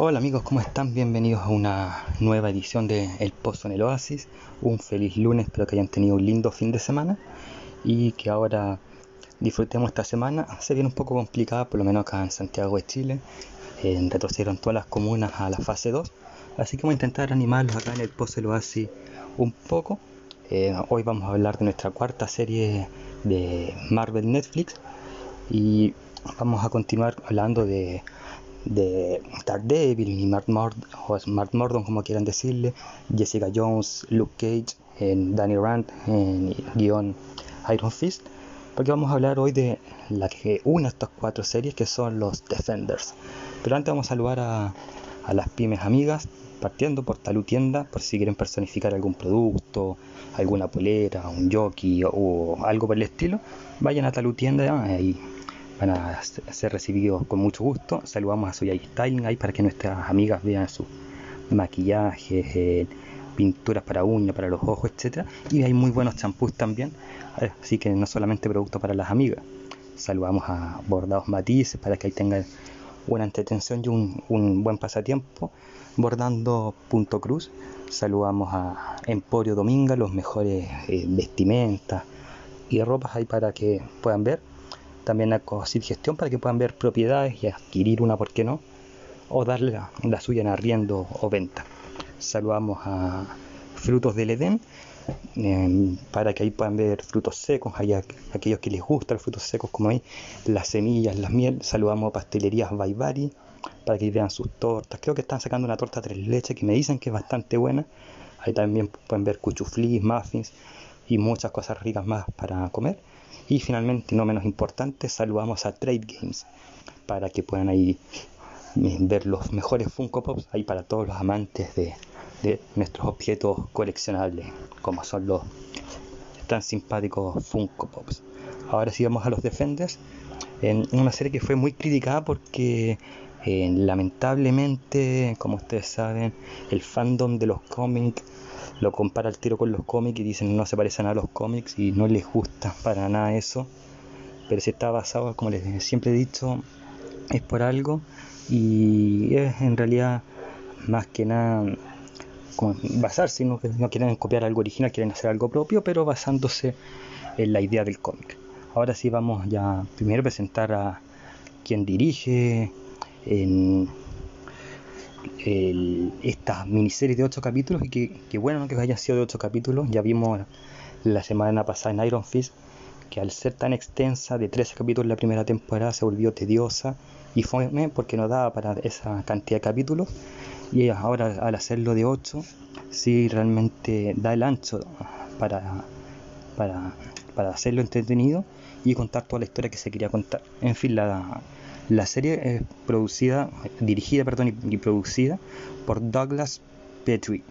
Hola amigos, ¿cómo están? Bienvenidos a una nueva edición de El Pozo en el Oasis. Un feliz lunes, espero que hayan tenido un lindo fin de semana y que ahora disfrutemos esta semana. Se viene un poco complicada, por lo menos acá en Santiago de Chile. Eh, retrocedieron todas las comunas a la fase 2, así que voy a intentar animarlos acá en El Pozo en el Oasis un poco. Eh, hoy vamos a hablar de nuestra cuarta serie de Marvel Netflix y vamos a continuar hablando de de Daredevil y Mark Mord o Mark Mordon como quieran decirle, Jessica Jones, Luke Cage, en Danny Rand en guion Iron Fist, porque vamos a hablar hoy de la que una de estas cuatro series que son los Defenders. Pero antes vamos a saludar a, a las pymes amigas, partiendo por Talu Tienda, por si quieren personificar algún producto, alguna polera, un jockey o, algo por el estilo, vayan a Talu Tienda y van a ser recibidos con mucho gusto. Saludamos a Soyay Styling ahí para que nuestras amigas vean sus maquillajes, eh, pinturas para uñas, para los ojos, etcétera. Y hay muy buenos champús también, así que no solamente productos para las amigas. Saludamos a Bordados Matices para que ahí tengan una entretención y un, buen pasatiempo. Bordando Punto Cruz. Saludamos a Emporio Dominga, los mejores eh, vestimentas y ropas ahí para que puedan ver también a Cosit Gestión para que puedan ver propiedades y adquirir una, ¿por qué no? O darle la, suya en arriendo o venta. Saludamos a Frutos del Edén em, para que ahí puedan ver frutos secos, hay aquellos que les gustan los frutos secos como ahí, las semillas, las miel. Saludamos a Pastelerías Baibari para que vean sus tortas. Creo que están sacando una torta tres leches que me dicen que es bastante buena. Ahí también pueden ver cuchuflis, muffins y muchas cosas ricas más para comer. Y finalmente, no menos importante, saludamos a Trade Games para que puedan ahí eh, ver los mejores Funko Pops ahí para todos los amantes de, nuestros objetos coleccionables, como son los tan simpáticos Funko Pops. Ahora sí vamos a los Defenders, en una serie que fue muy criticada porque eh, lamentablemente, como ustedes saben, el fandom de los cómics lo compara al tiro con los cómics y dicen no se parecen a los cómics y no les gusta para nada eso. Pero si está basado, como les siempre he dicho, es por algo y es en realidad más que nada basarse, no, no quieren copiar algo original, quieren hacer algo propio, pero basándose en la idea del cómic. Ahora sí vamos ya primero a presentar a quien dirige esta miniserie de 8 capítulos y que, bueno que haya sido de 8 capítulos. Ya vimos la semana pasada en Iron Fist que al ser tan extensa de 13 capítulos la primera temporada se volvió tediosa y fue porque no daba para esa cantidad de capítulos y ahora al hacerlo de 8 sí realmente da el ancho para, para, para hacerlo entretenido y contar toda la historia que se quería contar. En fin, la, la serie es producida, dirigida perdón, y, producida por Douglas Petrie.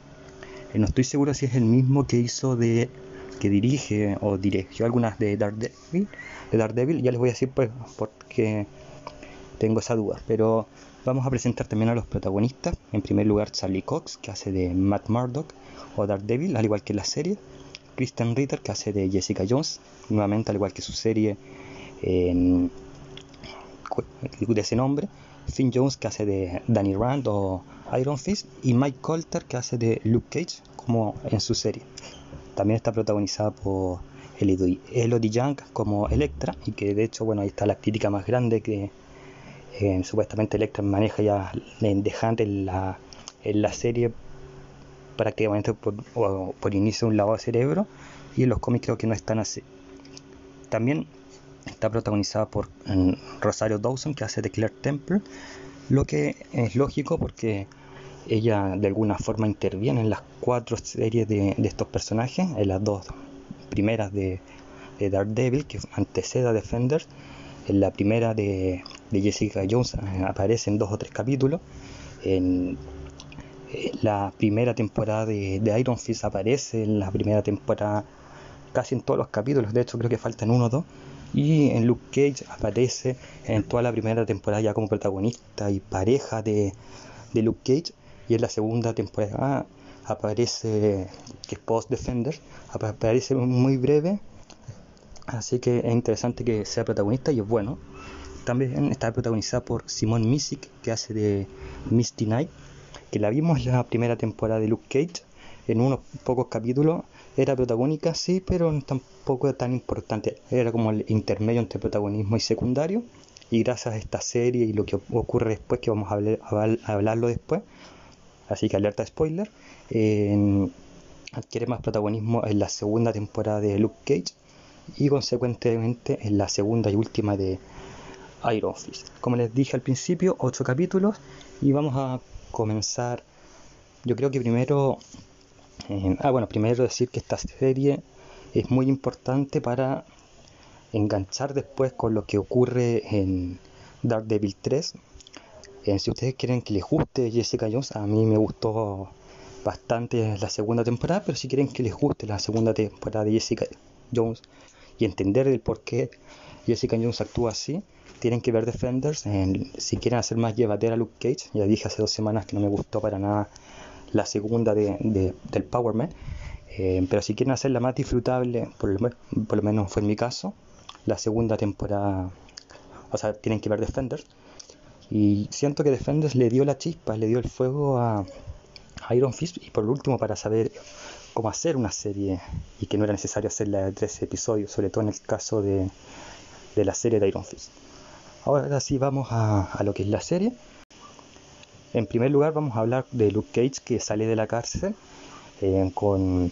Eh, no estoy seguro si es el mismo que hizo de que dirige o dirigió algunas de Daredevil, de Daredevil, ya les voy a decir pues porque tengo esa duda, pero vamos a presentar también a los protagonistas. En primer lugar Charlie Cox, que hace de Matt Murdock o Daredevil, al igual que la serie. Kristen Ritter, que hace de Jessica Jones, nuevamente al igual que su serie de ese nombre, Finn Jones que hace de Danny Rand o Iron Fist y Mike Colter que hace de Luke Cage como en su serie. También está protagonizada por Elodie Young como Electra y que de hecho bueno ahí está la crítica más grande que eh, supuestamente Electra maneja ya dejante en la, en la serie prácticamente por, por inicio de un lavado de cerebro y en los cómics creo que no están así. También Está protagonizada por mm, Rosario Dawson, que hace de Claire Temple, lo que es lógico porque ella de alguna forma interviene en las cuatro series de, estos personajes, en las dos primeras de, de Daredevil, que antecede a Defenders, en la primera de, Jessica Jones eh, aparece en dos o tres capítulos, en la primera temporada de, de, Iron Fist aparece en la primera temporada casi en todos los capítulos, de hecho creo que faltan uno o dos, y en Luke Cage aparece en toda la primera temporada ya como protagonista y pareja de, Luke Cage. Y en la segunda temporada aparece, que es Post Defender, aparece muy breve. Así que es interesante que sea protagonista y es bueno. también está protagonizada por Simone Missick, que hace de Misty Knight, que la vimos en la primera temporada de Luke Cage, en unos pocos capítulos. Era protagónica, sí, pero tampoco tan importante. Era como el intermedio entre protagonismo y secundario. Y gracias a esta serie y lo que ocurre después, que vamos a, hablarlo después, así que alerta spoiler, adquiere más protagonismo en la segunda temporada de Luke Cage y consecuentemente en la segunda y última de Iron Fist. Como les dije al principio, ocho capítulos y vamos a comenzar. Yo creo que primero, eh, ah bueno, primero decir que esta serie es muy importante para enganchar después con lo que ocurre en Daredevil 3. Eh, si ustedes quieren que les guste Jessica Jones, a mí me gustó bastante la segunda temporada, pero si quieren que les guste la segunda temporada de Jessica Jones y entender el por qué Jessica Jones actúa así, tienen que ver Defenders. si quieren hacer más llevadera a Luke Cage, ya dije hace dos semanas que no me gustó para nada la segunda de, del Power Man. Eh, pero si quieren hacerla más disfrutable, por lo, menos fue en mi caso, la segunda temporada, o sea, tienen que ver Defenders. Y siento que Defenders le dio la chispa, le dio el fuego a, Iron Fist y por último para saber cómo hacer una serie y que no era necesario hacerla de 13 episodios, sobre todo en el caso de, de la serie de Iron Fist. Ahora sí vamos a, lo que es la serie. En primer lugar vamos a hablar de Luke Cage que sale de la cárcel eh, con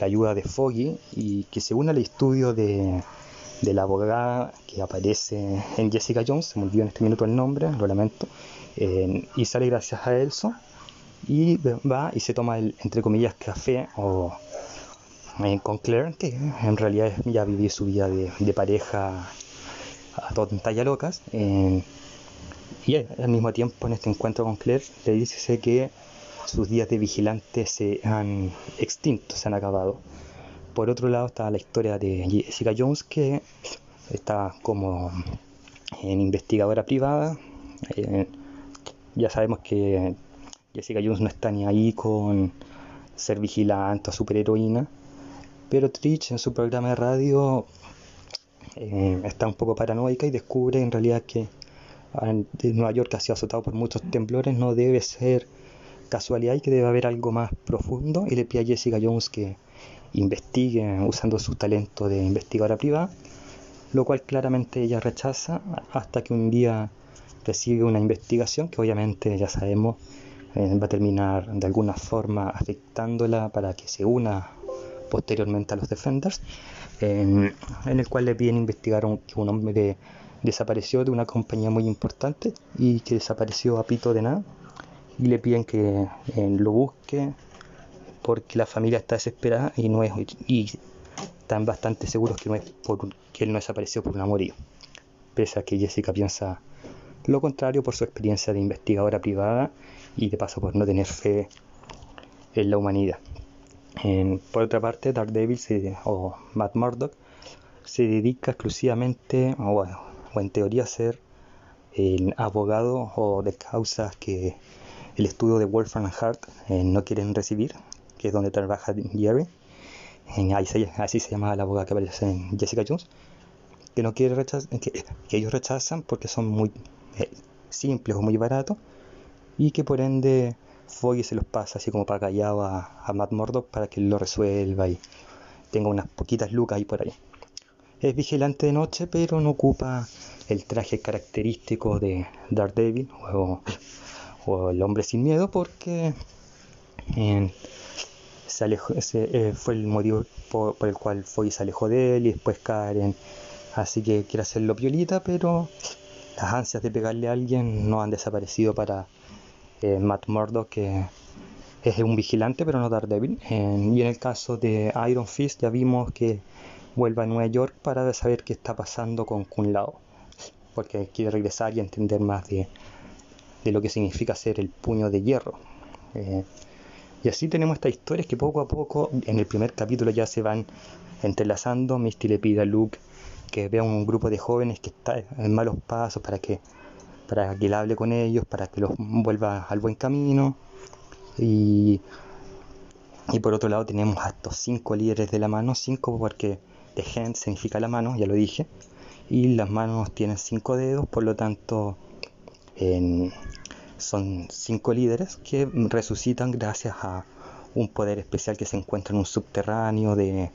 la ayuda de Foggy y que según el estudio de, de la abogada que aparece en Jessica Jones, se me olvidó en este minuto el nombre, lo lamento, eh, y sale gracias a Elso y va y se toma el, entre comillas, café o eh, con Claire, que en realidad ya vivió su vida de, pareja a talla locas. Eh, y al mismo tiempo en este encuentro con Claire le dice que sus días de vigilante se han extinto, se han acabado. Por otro lado está la historia de Jessica Jones que está como en investigadora privada. Eh, ya sabemos que Jessica Jones no está ni ahí con ser vigilante o superheroína, pero Trish en su programa de radio eh, está un poco paranoica y descubre en realidad que Nueva York ha sido azotado por muchos temblores, no debe ser casualidad y que debe haber algo más profundo. Y le pide a Jessica Jones que investigue usando su talento de investigadora privada, lo cual claramente ella rechaza hasta que un día recibe una investigación que obviamente ya sabemos eh, va a terminar de alguna forma afectándola para que se una posteriormente a los Defenders, en, el cual le piden investigar que un hombre desapareció de una compañía muy importante y que desapareció a pito de nada y le piden que eh, lo busque porque la familia está desesperada y no es y están bastante seguros que no es por que él no desapareció por un amorío pese a que Jessica piensa lo contrario por su experiencia de investigadora privada y de paso por no tener fe en la humanidad. por otra parte, Daredevil o Matt Murdock se dedica exclusivamente, o, en teoría, ser el abogado o de causas que el estudio de Wolfram Hart eh, no quieren recibir, que es donde trabaja Jerry. así se llama la abogada que aparece en Jessica Jones, que no quiere rechazar, que, ellos rechazan porque son muy eh, simples o muy baratos y que por ende Foggy se los pasa así como para callado a, a Matt Murdock para que lo resuelva y tenga unas poquitas lucas ahí por ahí. Es vigilante de noche, pero no ocupa el traje característico de Daredevil o, o el hombre sin miedo porque eh, fue el motivo por, el cual Foggy se alejó de él y después Karen. Así que quiere hacerlo piolita, pero las ansias de pegarle a alguien no han desaparecido para Matt Murdock, que es un vigilante, pero no Daredevil. y en el caso de Iron Fist, ya vimos que vuelve a Nueva York para saber qué está pasando con Kun Lao, porque quiere regresar y entender más de, lo que significa ser el puño de hierro. Eh, y así tenemos estas historias que poco a poco, en el primer capítulo ya se van entrelazando. Misty le pide a Luke que vea un grupo de jóvenes que está en malos pasos para que para que él hable con ellos, para que los vuelva al buen camino. Y, y por otro lado tenemos a estos cinco líderes de la mano, cinco porque The Hand significa la mano, ya lo dije, y las manos tienen cinco dedos, por lo tanto son cinco líderes que resucitan gracias a un poder especial que se encuentra en un subterráneo de,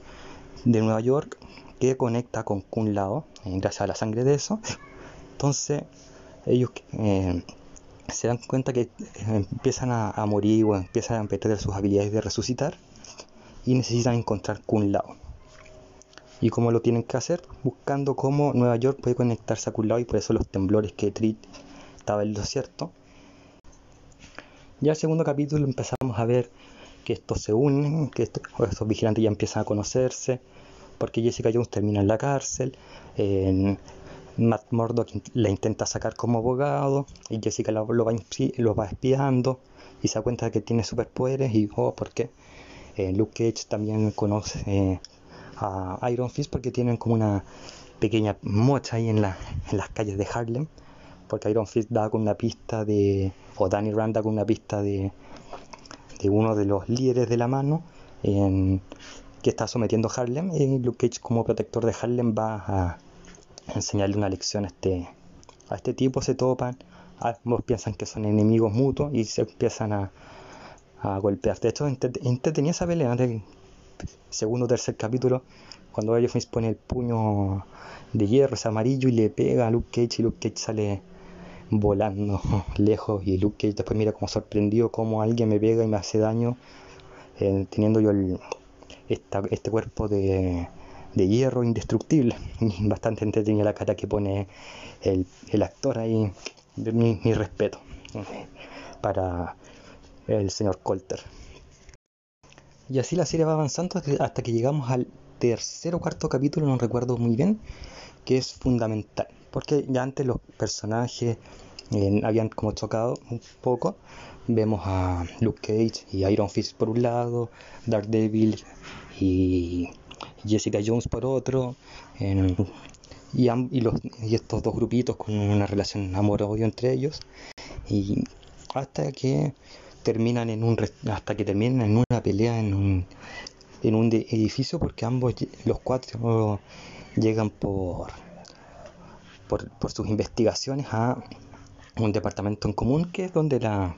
Nueva York que conecta con Kun Lao, eh, gracias a la sangre de eso. Entonces ellos eh, se dan cuenta que eh, empiezan a, a, morir o empiezan a perder sus habilidades de resucitar y necesitan encontrar Kun Lao. ¿Y cómo lo tienen que hacer? Buscando cómo Nueva York puede conectarse a y por eso los temblores que Trit estaba en lo cierto. Ya el segundo capítulo empezamos a ver que estos se unen, que estos, vigilantes ya empiezan a conocerse, porque Jessica Jones termina en la cárcel, Matt Murdock la intenta sacar como abogado y Jessica lo, va, lo va espiando y se da cuenta de que tiene superpoderes y, oh, ¿por qué? Eh, Luke Cage también conoce eh, a Iron Fist porque tienen como una pequeña mocha ahí en, las calles de Harlem, porque Iron Fist da con una pista de, o Danny Rand da con una pista de, de uno de los líderes de la mano en, que está sometiendo Harlem y Luke Cage como protector de Harlem va a enseñarle una lección a este, a este tipo, se topan, ambos piensan que son enemigos mutuos y se empiezan a, a golpear. De hecho, entretenía esa pelea en el segundo o tercer capítulo, cuando Iron Fist pone el puño de hierro, ese amarillo, y le pega a Luke Cage y Luke Cage sale volando lejos y Luke Cage después mira como sorprendido como alguien me pega y me hace daño eh, teniendo yo el, este cuerpo de, de, hierro indestructible bastante entretenida la cara que pone el, el actor ahí mi, mi respeto eh, para el señor Colter. Y así la serie va avanzando hasta que llegamos al tercer o cuarto capítulo, no recuerdo muy bien, que es fundamental. Porque ya antes los personajes eh, habían como chocado un poco. Vemos a Luke Cage y Iron Fist por un lado, Daredevil y Jessica Jones por otro. y, y, los, y estos dos grupitos con una relación amor-odio entre ellos. Y hasta que terminan en un hasta que terminan en una pelea en un, en un edificio porque ambos los cuatro llegan por, por, por sus investigaciones a un departamento en común que es donde la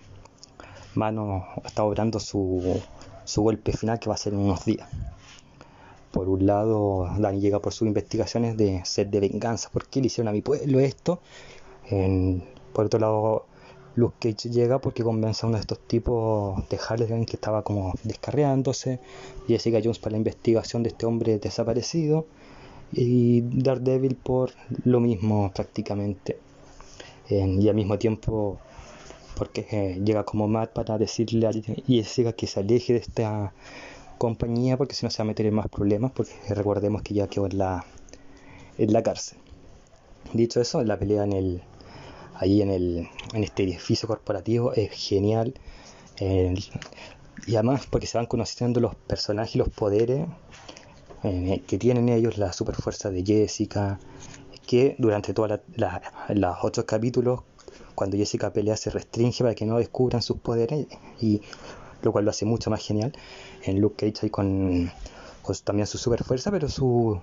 mano está obrando su, su golpe final que va a ser en unos días. Por un lado, Dani llega por sus investigaciones de sed de venganza, ¿por qué le hicieron a mi pueblo esto? por otro lado, Luke Cage llega porque convence a uno de estos tipos de Harlem que estaba como descarreándose. Jessica Jones para la investigación de este hombre desaparecido. Y Daredevil por lo mismo prácticamente. y al mismo tiempo porque eh, llega como Matt para decirle a Jessica que se aleje de esta compañía porque si no se va a meter en más problemas porque recordemos que ya quedó en la, en la cárcel. Dicho eso, la pelea en el, allí en, el, en este edificio corporativo es genial. y además porque se van conociendo los personajes y los poderes eh, que tienen ellos, la super fuerza de Jessica, que durante todos los ocho capítulos, cuando Jessica pelea, se restringe para que no descubran sus poderes, y lo cual lo hace mucho más genial. En Luke Cage hay con, con también su super fuerza, pero su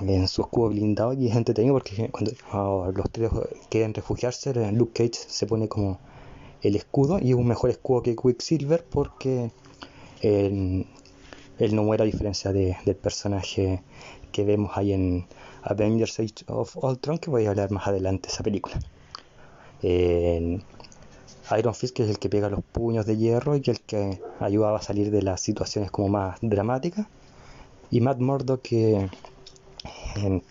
en su escudo blindado y es entretenido porque cuando los tres quieren refugiarse, Luke Cage se pone como el escudo y es un mejor escudo que Quicksilver porque él, no muere a diferencia del personaje que vemos ahí en Avengers Age of Ultron que voy a hablar más adelante de esa película. Iron Fist que es el que pega los puños de hierro y el que ayudaba a salir de las situaciones como más dramáticas y Matt Murdock que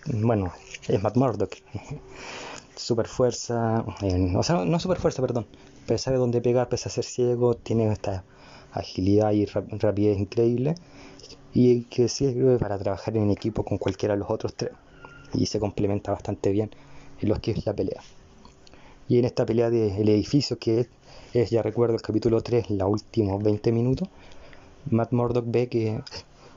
bueno, es Matt Murdock. super fuerza, o sea, no super fuerza, perdón, pero sabe dónde pegar, pese a ser ciego, tiene esta agilidad y rapidez increíble y que sirve para trabajar en equipo con cualquiera de los otros tres y se complementa bastante bien en lo que es la pelea. Y en esta pelea del edificio que es, ya recuerdo el capítulo 3, los últimos 20 minutos, Matt Murdock ve que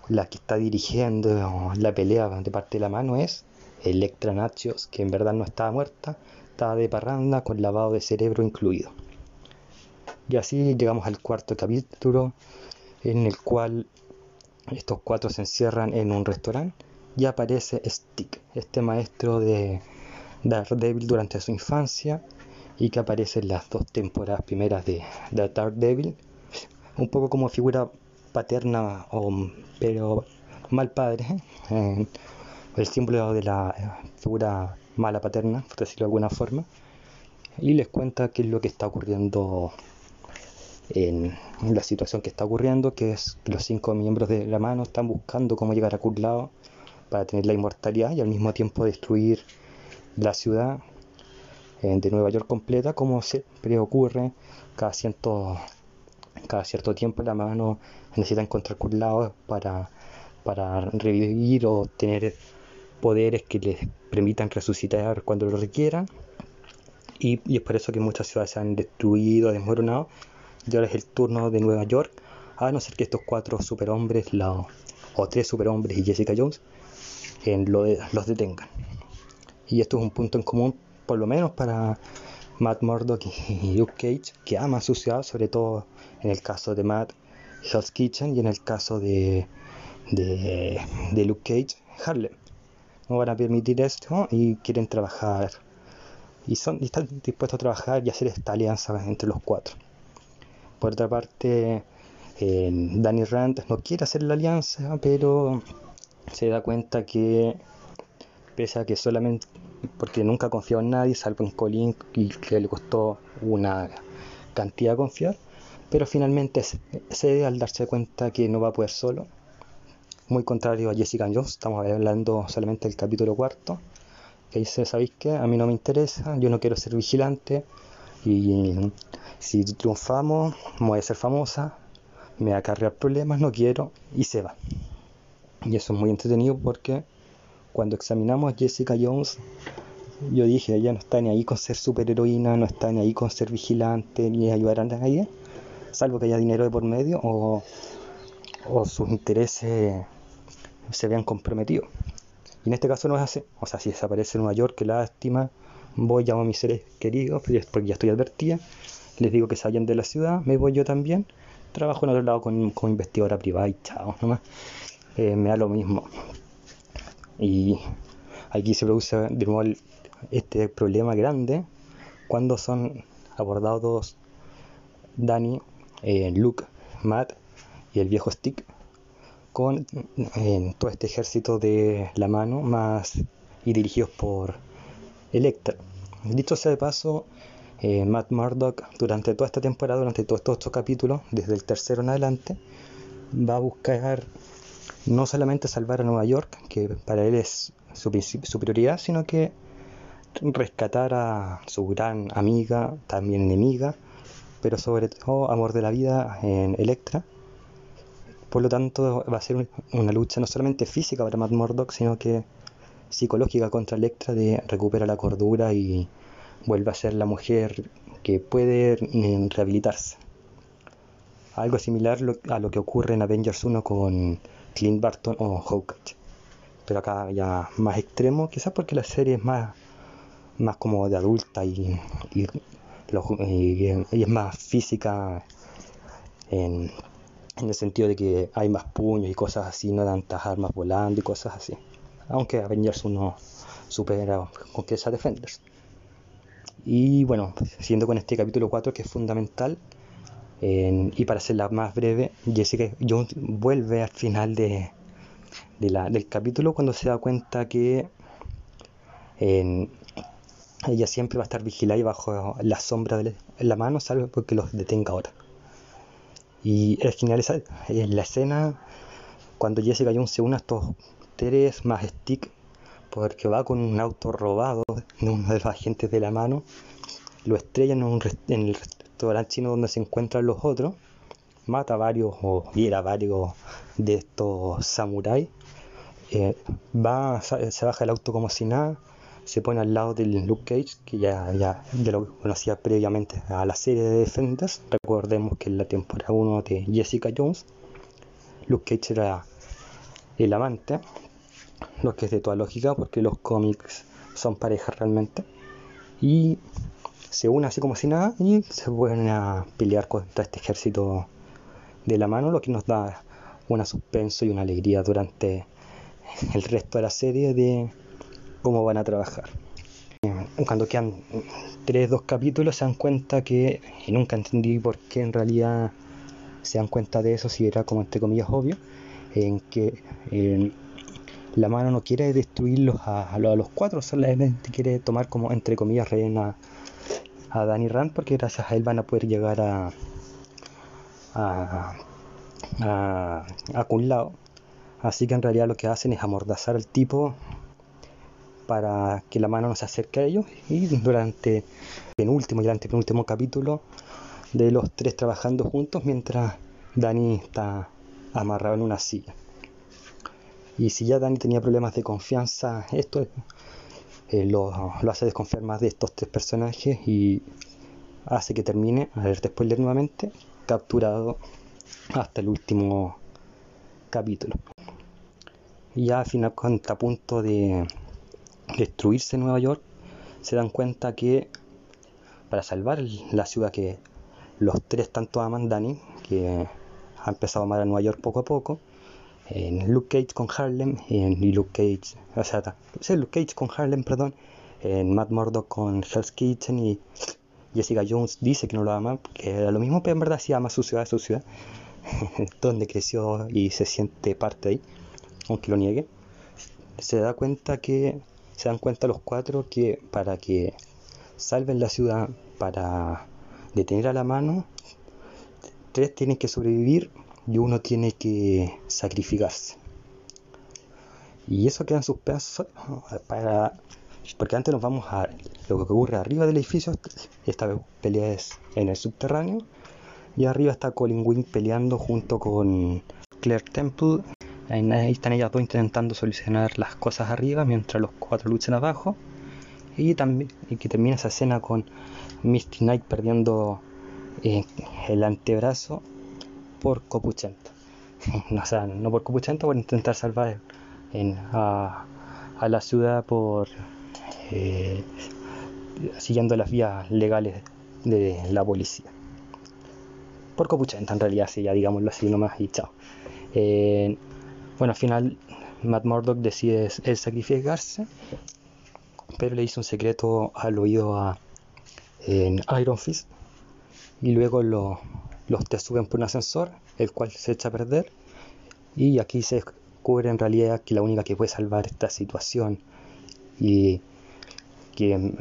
la que está dirigiendo la pelea de parte de la mano es Electra Nachos, que en verdad no estaba muerta, estaba de parranda con lavado de cerebro incluido. Y así llegamos al cuarto capítulo, en el cual estos cuatro se encierran en un restaurante y aparece Stick. este maestro de Daredevil durante su infancia y que aparece en las dos temporadas primeras de, de Daredevil, un poco como figura paterna, o, pero mal padre, el símbolo de la figura mala paterna, por decirlo de alguna forma, y les cuenta qué es lo que está ocurriendo en la situación que está ocurriendo, que es los cinco miembros de la mano están buscando cómo llegar a Kurlao para tener la inmortalidad y al mismo tiempo destruir la ciudad eh, de Nueva York completa, como siempre ocurre cada, ciento, cada cierto tiempo la mano necesita encontrar Kurlao para, para revivir o tener poderes que les permitan resucitar cuando lo requieran. Y, es por eso que muchas ciudades se han destruido, desmoronado y ahora es el turno de Nueva York, a no ser que estos cuatro superhombres, la, o tres superhombres y Jessica Jones, en lo los detengan. Y esto es un punto en común, por lo menos para Matt Murdock y Luke Cage, que aman su ciudad, sobre todo en el caso de Matt, Hell's Kitchen, y en el caso de, de, de Luke Cage, Harlem. No van a permitir esto y quieren trabajar, y, son, y están dispuestos a trabajar y hacer esta alianza entre los cuatro. Por otra parte, eh, Danny Rand no quiere hacer la alianza, pero se da cuenta que, pese a que solamente, porque nunca confió en nadie, salvo en Colin, y que le costó una cantidad confiar, pero finalmente cede al darse cuenta que no va a poder solo. Muy contrario a Jessica Jones, estamos hablando solamente del capítulo cuarto, que dice, ¿sabéis qué? A mí no me interesa, yo no quiero ser vigilante y si triunfamos, voy a ser famosa, me va a cargar problemas, no quiero, y se va. Y eso es muy entretenido porque cuando examinamos a Jessica Jones, yo dije, ella no está ni ahí con ser superheroína, no está ni ahí con ser vigilante, ni ayudar a nadie, salvo que haya dinero de por medio o, sus intereses se vean comprometidos. Y en este caso no es así. O sea, si desaparece Nueva York, que lástima, voy, llamo a mis seres queridos, porque ya estoy advertida, les digo que vayan de la ciudad, me voy yo también, trabajo en otro lado con investigadora privada y chao, nomás. Eh, me da lo mismo. Y aquí se produce de nuevo este problema grande cuando son abordados Danny, eh, Luke, Matt y el viejo Stick con eh, todo este ejército de la mano más y dirigidos por Electra. Dicho sea de paso, eh, Matt Murdock durante toda esta temporada, durante todos estos capítulos, desde el tercero en adelante, va a buscar no solamente salvar a Nueva York, que para él es su, prioridad, sino que rescatar a su gran amiga, también enemiga, pero sobre todo amor de la vida en Electra. Por lo tanto, va a ser una lucha no solamente física para Matt Murdock, sino que psicológica contra Electra de recuperar la cordura y vuelve a ser la mujer que puede mm, rehabilitarse. Algo similar a lo que ocurre en Avengers 1 con Clint Barton o Hawkeye. Pero acá ya más extremo, quizás porque la serie es más, más como de adulta y, y, es más física en, en el sentido de que hay más puños y cosas así, no tantas armas volando y cosas así. Aunque Avengers 1 supera con que esa Defenders. Y bueno, siguiendo con este capítulo 4 que es fundamental, y para hacerla más breve, Jessica Jones vuelve al final de, del capítulo cuando se da cuenta que ella siempre va a estar vigilada y bajo la sombra de la mano, salvo porque los detenga ahora. Y es genial esa, la escena cuando Jessica Jones se une a estos tres más Stick porque va con un auto robado de uno de los agentes de la mano, lo estrella en, un en el restaurante chino donde se encuentran los otros, mata varios o viera a varios de estos samuráis, eh, va, se baja el auto como si nada, se pone al lado del Luke Cage, que ya, ya, ya lo conocía previamente a la serie de Defenders. Recordemos que en la temporada 1 de Jessica Jones, Luke Cage era el amante, lo que es de toda lógica porque los cómics son parejas realmente. Y se une así como si nada y se vuelven a pelear contra este ejército de la mano, lo que nos da una suspenso y una alegría durante el resto de la serie de cómo van a trabajar. Cuando quedan tres, dos capítulos se dan cuenta que, y nunca entendí por qué en realidad se dan cuenta de eso, si era como entre comillas obvio, en que la mano no quiere destruirlos a, a, los cuatro, solamente quiere tomar como entre comillas reina a Danny Rand porque gracias a él van a poder llegar a a, a, lado así que en realidad lo que hacen es amordazar al tipo para que la mano no se acerque a ellos y durante el penúltimo y el antepenúltimo capítulo de los tres trabajando juntos mientras Dani está amarrado en una silla. Y si ya Dani tenía problemas de confianza, esto eh, lo, hace desconfiar más de estos tres personajes y hace que termine, a ver, spoiler nuevamente, capturado hasta el último capítulo. Ya al final, cuando a punto de destruirse Nueva York, se dan cuenta que para salvar la ciudad que los tres tanto aman, Dani, que ha empezado a amar a Nueva York poco a poco, en Luke Cage con Harlem, en Luke Cage, o sea, Luke Cage con Harlem, perdón, en Matt Murdock con Hell's Kitchen y Jessica Jones dice que no lo ama, que era lo mismo, pero en verdad sí ama su ciudad, su ciudad, donde creció y se siente parte de ahí, aunque lo niegue. Se da cuenta que se dan cuenta los cuatro que para que salven la ciudad, para detener a la mano, tres tienen que sobrevivir y uno tiene que sacrificarse. Y eso queda en sus pedazos para... Porque antes nos vamos a lo que ocurre arriba del edificio. Esta pelea es en el subterráneo. Y arriba está Colin Wing peleando junto con Claire Temple Ahí están ellas dos intentando solucionar las cosas arriba mientras los cuatro luchan abajo. Y también y que termina esa escena con Misty Knight perdiendo eh, el antebrazo por Copuchento. o sea, no por Copuchento, por intentar salvar a, la ciudad por eh, siguiendo las vías legales de la policía. Por Copuchento, en realidad, sí, ya digámoslo así nomás y chao. Eh, bueno, al final Matt Murdock decide sacrificarse, pero le hizo un secreto al oído a en Iron Fist y luego lo, los te suben por un ascensor, el cual se echa a perder y aquí se descubre en realidad que la única que puede salvar esta situación y que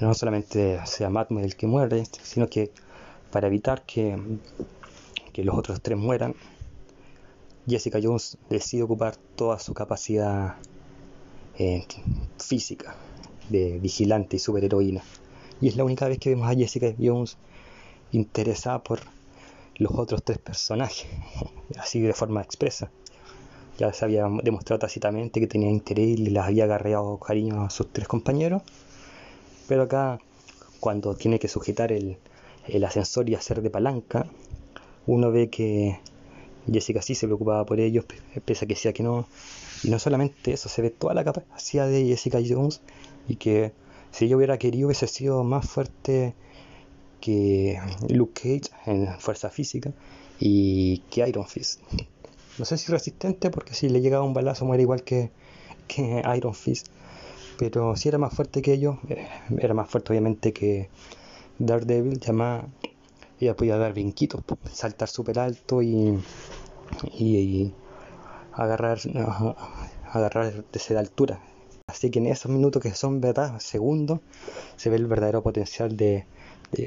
no solamente sea Matt el que muere, sino que para evitar que, que los otros tres mueran, Jessica Jones decide ocupar toda su capacidad eh, física de vigilante y superheroína. Y es la única vez que vemos a Jessica Jones interesada por los otros tres personajes, así de forma expresa. Ya se había demostrado tácitamente que tenía interés y les había agarreado cariño a sus tres compañeros. Pero acá, cuando tiene que sujetar el, el ascensor y hacer de palanca, uno ve que Jessica sí se preocupaba por ellos, pese a que decía que no. Y no solamente eso, se ve toda la capacidad de Jessica Jones y que si ella hubiera querido hubiese sido más fuerte que Luke Cage en fuerza física y que Iron Fist. No sé si resistente porque si le llegaba un balazo muere igual que, que Iron Fist. Pero si era más fuerte que ellos, eh, era más fuerte obviamente que Daredevil, llamada ella podía dar vinquitos, saltar súper alto y, y, agarrar, agarrar desde la altura. Así que en esos minutos que son verdad segundos se ve el verdadero potencial de,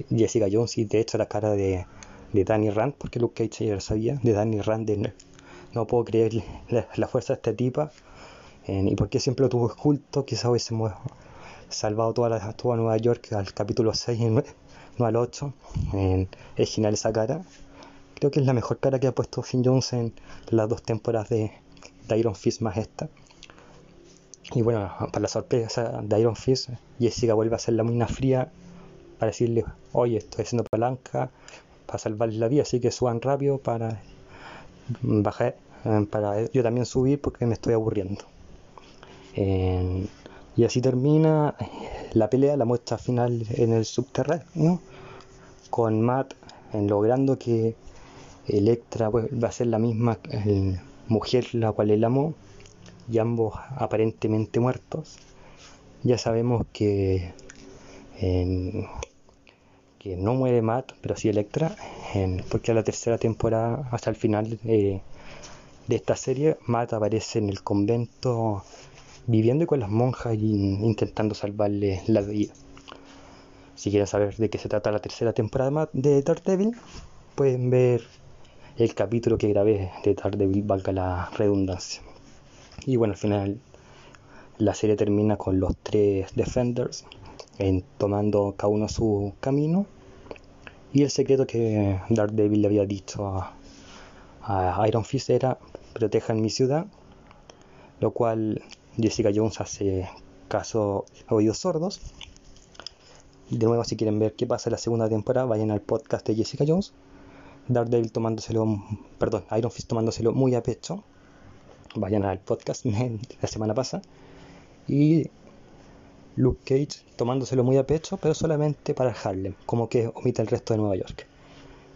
Jessica Jones y de hecho la cara de, de Danny Rand, porque Luke Cage ya lo sabía, de Danny Rand, de, no puedo creer la, fuerza de esta tipa y por qué siempre lo tuvo oculto, quizás hubiésemos salvado toda, la, toda Nueva York al capítulo 6 y 9 no al 8. es genial esa cara. Creo que es la mejor cara que ha puesto Finn Jones en las dos temporadas de, Iron Fist más esta. Y bueno, para la sorpresa de Iron Fist, Jessica vuelve a hacer la mina fría para decirle, oye, estoy haciendo palanca para salvarle la vida, así que suban rápido para bajar, eh, para yo también subir porque me estoy aburriendo. y así termina la pelea, la muestra final en el subterráneo, con Matt en logrando que Electra va a ser la misma mujer la cual él amó, y ambos aparentemente muertos. Ya sabemos que, que no muere Matt, pero sí Electra, porque a la tercera temporada, hasta el final de esta serie, Matt aparece en el convento viviendo con las monjas y intentando salvarle la vida. Si quieren saber de qué se trata la tercera temporada de Daredevil, pueden ver el capítulo que grabé de Daredevil, valga la redundancia. Y bueno, al final la serie termina con los tres Defenders en, tomando cada uno su camino. Y el secreto que Daredevil le había dicho a, Iron Fist era protejan mi ciudad, lo cual Jessica Jones hace caso a oídos sordos. De nuevo, si quieren ver qué pasa en la segunda temporada, vayan al podcast de Jessica Jones. Daredevil tomándoselo, perdón, Iron Fist tomándoselo muy a pecho. Vayan al podcast la semana pasada. Y Luke Cage tomándoselo muy a pecho, pero solamente para Harlem, como que omite el resto de Nueva York.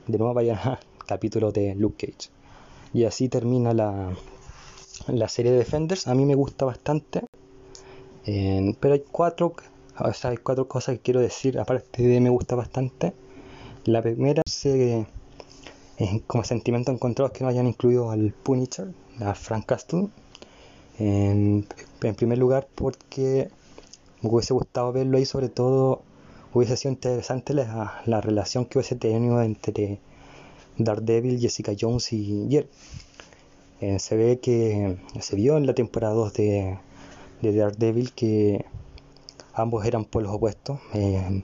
De nuevo vayan al capítulo de Luke Cage. Y así termina la, la serie de Defenders. A mí me gusta bastante. pero hay cuatro, o cuatro cosas que quiero decir, aparte de me gusta bastante. La primera es como sentimiento encontrado que no hayan incluido al Punisher, a Frank Castle. En, primer lugar porque me hubiese gustado verlo ahí, sobre todo hubiese sido interesante la, la relación que hubiese tenido entre Daredevil, Jessica Jones y Yer. Eh, se ve que se vio en la temporada 2 de, de Daredevil que ambos eran polos opuestos. Eh,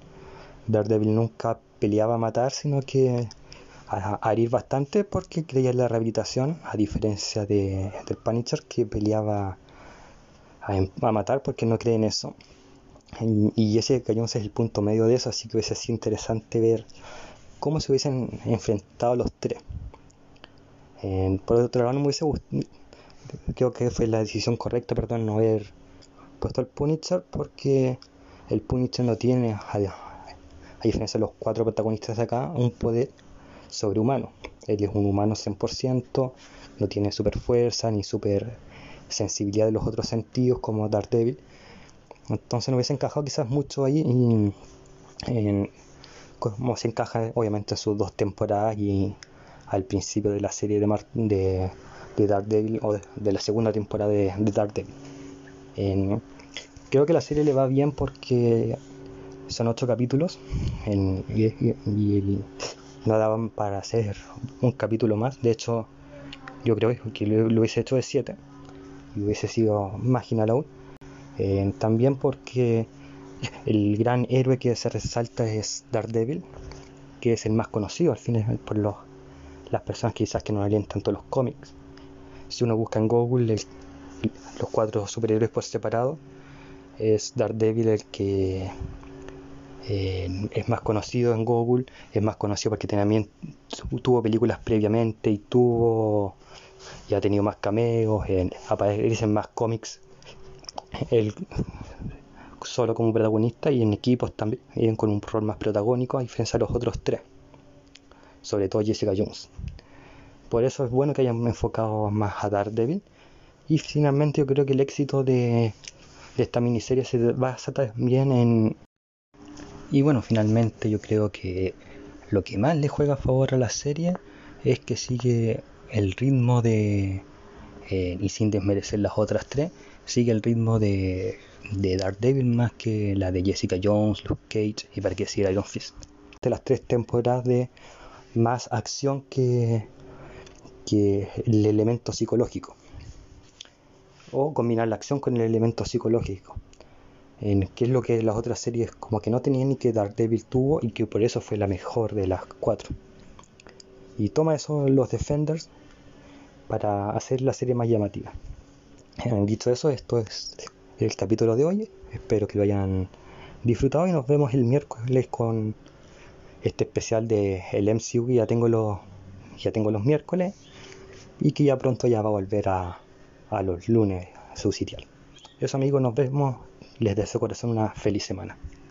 Daredevil nunca peleaba a matar, sino que a, herir bastante porque creía en la rehabilitación, a diferencia de, del Punisher que peleaba a, matar porque no cree en eso. Y, ese Jones es el punto medio de eso, así que hubiese sido interesante ver cómo se hubiesen enfrentado los tres por otro lado, no me hubiese gustado, creo que fue la decisión correcta, perdón, no haber puesto al Punisher porque el Punisher no tiene, a, diferencia de los cuatro protagonistas de acá, un poder sobrehumano. Él es un humano 100%, no tiene super fuerza ni super sensibilidad de los otros sentidos como Daredevil. Entonces no hubiese encajado quizás mucho ahí y en, como se encaja obviamente en sus dos temporadas y al principio de la serie de, Mar de, o de, la segunda temporada de, de Daredevil. creo que la serie le va bien porque son ocho capítulos y, no daban para hacer un capítulo más. De hecho, yo creo que lo, hubiese hecho de siete y hubiese sido más aún. También porque el gran héroe que se resalta es Daredevil, que es el más conocido al fin por los las personas quizás que no leen tanto los cómics. Si uno busca en Google los cuatro superhéroes por separado, es Daredevil el que eh, es más conocido en Google, es más conocido porque también tuvo películas previamente y tuvo y ha tenido más cameos, en, aparecen más cómics él solo como protagonista y en equipos también con un rol más protagónico a diferencia de los otros tres sobre todo Jessica Jones. Por eso es bueno que hayan enfocado más a Daredevil. Y finalmente yo creo que el éxito de, esta miniserie se basa también en... Y bueno, finalmente yo creo que lo que más le juega a favor a la serie es que sigue el ritmo de... Eh, y sin desmerecer las otras tres, sigue el ritmo de, de Daredevil más que la de Jessica Jones, Luke Cage y para que decir Iron Fist. De las tres temporadas de más acción que, que el elemento psicológico. O combinar la acción con el elemento psicológico. En, que es lo que las otras series como que no tenían ni que Daredevil tuvo y que por eso fue la mejor de las cuatro. Y toma eso los Defenders para hacer la serie más llamativa. Dicho eso, esto es el capítulo de hoy. Espero que lo hayan disfrutado y nos vemos el miércoles con este especial de el MCU que ya tengo los ya tengo los miércoles y que ya pronto ya va a volver a, a los lunes a su sitial. Eso amigos, nos vemos. Les deseo corazón una feliz semana.